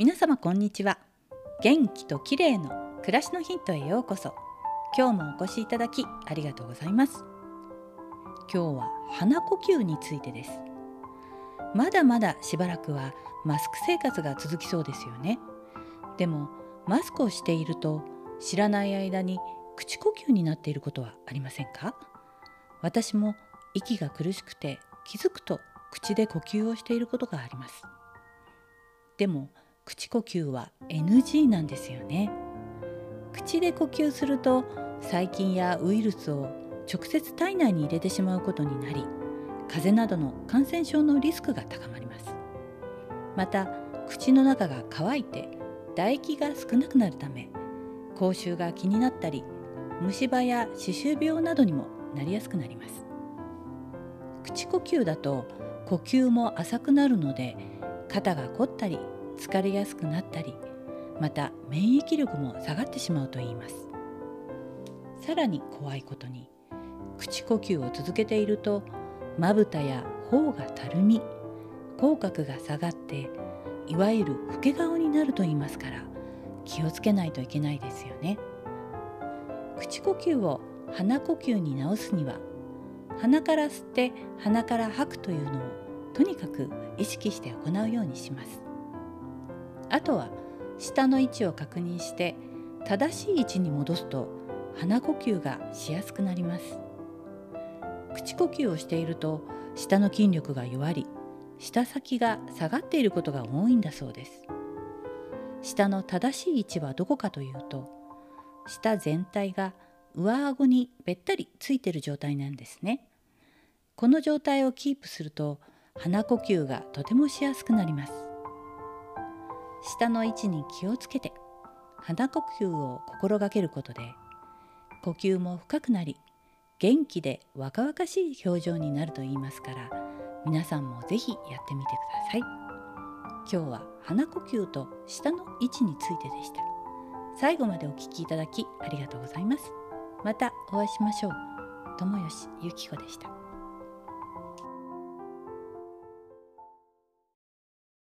皆様こんにちは。元気と綺麗の暮らしのヒントへようこそ。今日もお越しいただきありがとうございます。今日は鼻呼吸についてです。まだまだしばらくはマスク生活が続きそうですよね。でもマスクをしていると知らない間に口呼吸になっていることはありませんか？私も息が苦しくて気づくと口で呼吸をしていることがあります。でも口呼吸は NG なんですよね。口で呼吸すると細菌やウイルスを直接体内に入れてしまうことになり風邪などの感染症のリスクが高まります。また口の中が乾いて唾液が少なくなるため口臭が気になったり虫歯や歯周病などにもなりやすくなります。口呼吸だと呼吸も浅くなるので肩が凝ったり疲れやすくなったりまた免疫力も下がってしまうといいます。さらに怖いことに口呼吸を続けているとまぶたや頬がたるみ口角が下がっていわゆる老け顔になると言いますから気をつけないといけないですよね。口呼吸を鼻呼吸に直すには鼻から吸って鼻から吐くというのをとにかく意識して行うようにします。あとは下の位置を確認して正しい位置に戻すと鼻呼吸がしやすくなります。口呼吸をしていると下の筋力が弱り舌先が下がっていることが多いんだそうです。舌の正しい位置はどこかというと舌全体が上顎にべったりついている状態なんですね。この状態をキープすると鼻呼吸がとてもしやすくなります。下の位置に気をつけて鼻呼吸を心がけることで呼吸も深くなり元気で若々しい表情になると言いますから皆さんもぜひやってみてください。今日は鼻呼吸と下の位置についてでした。最後までお聞きいただきありがとうございます。またお会いしましょう。友吉ゆき子でした。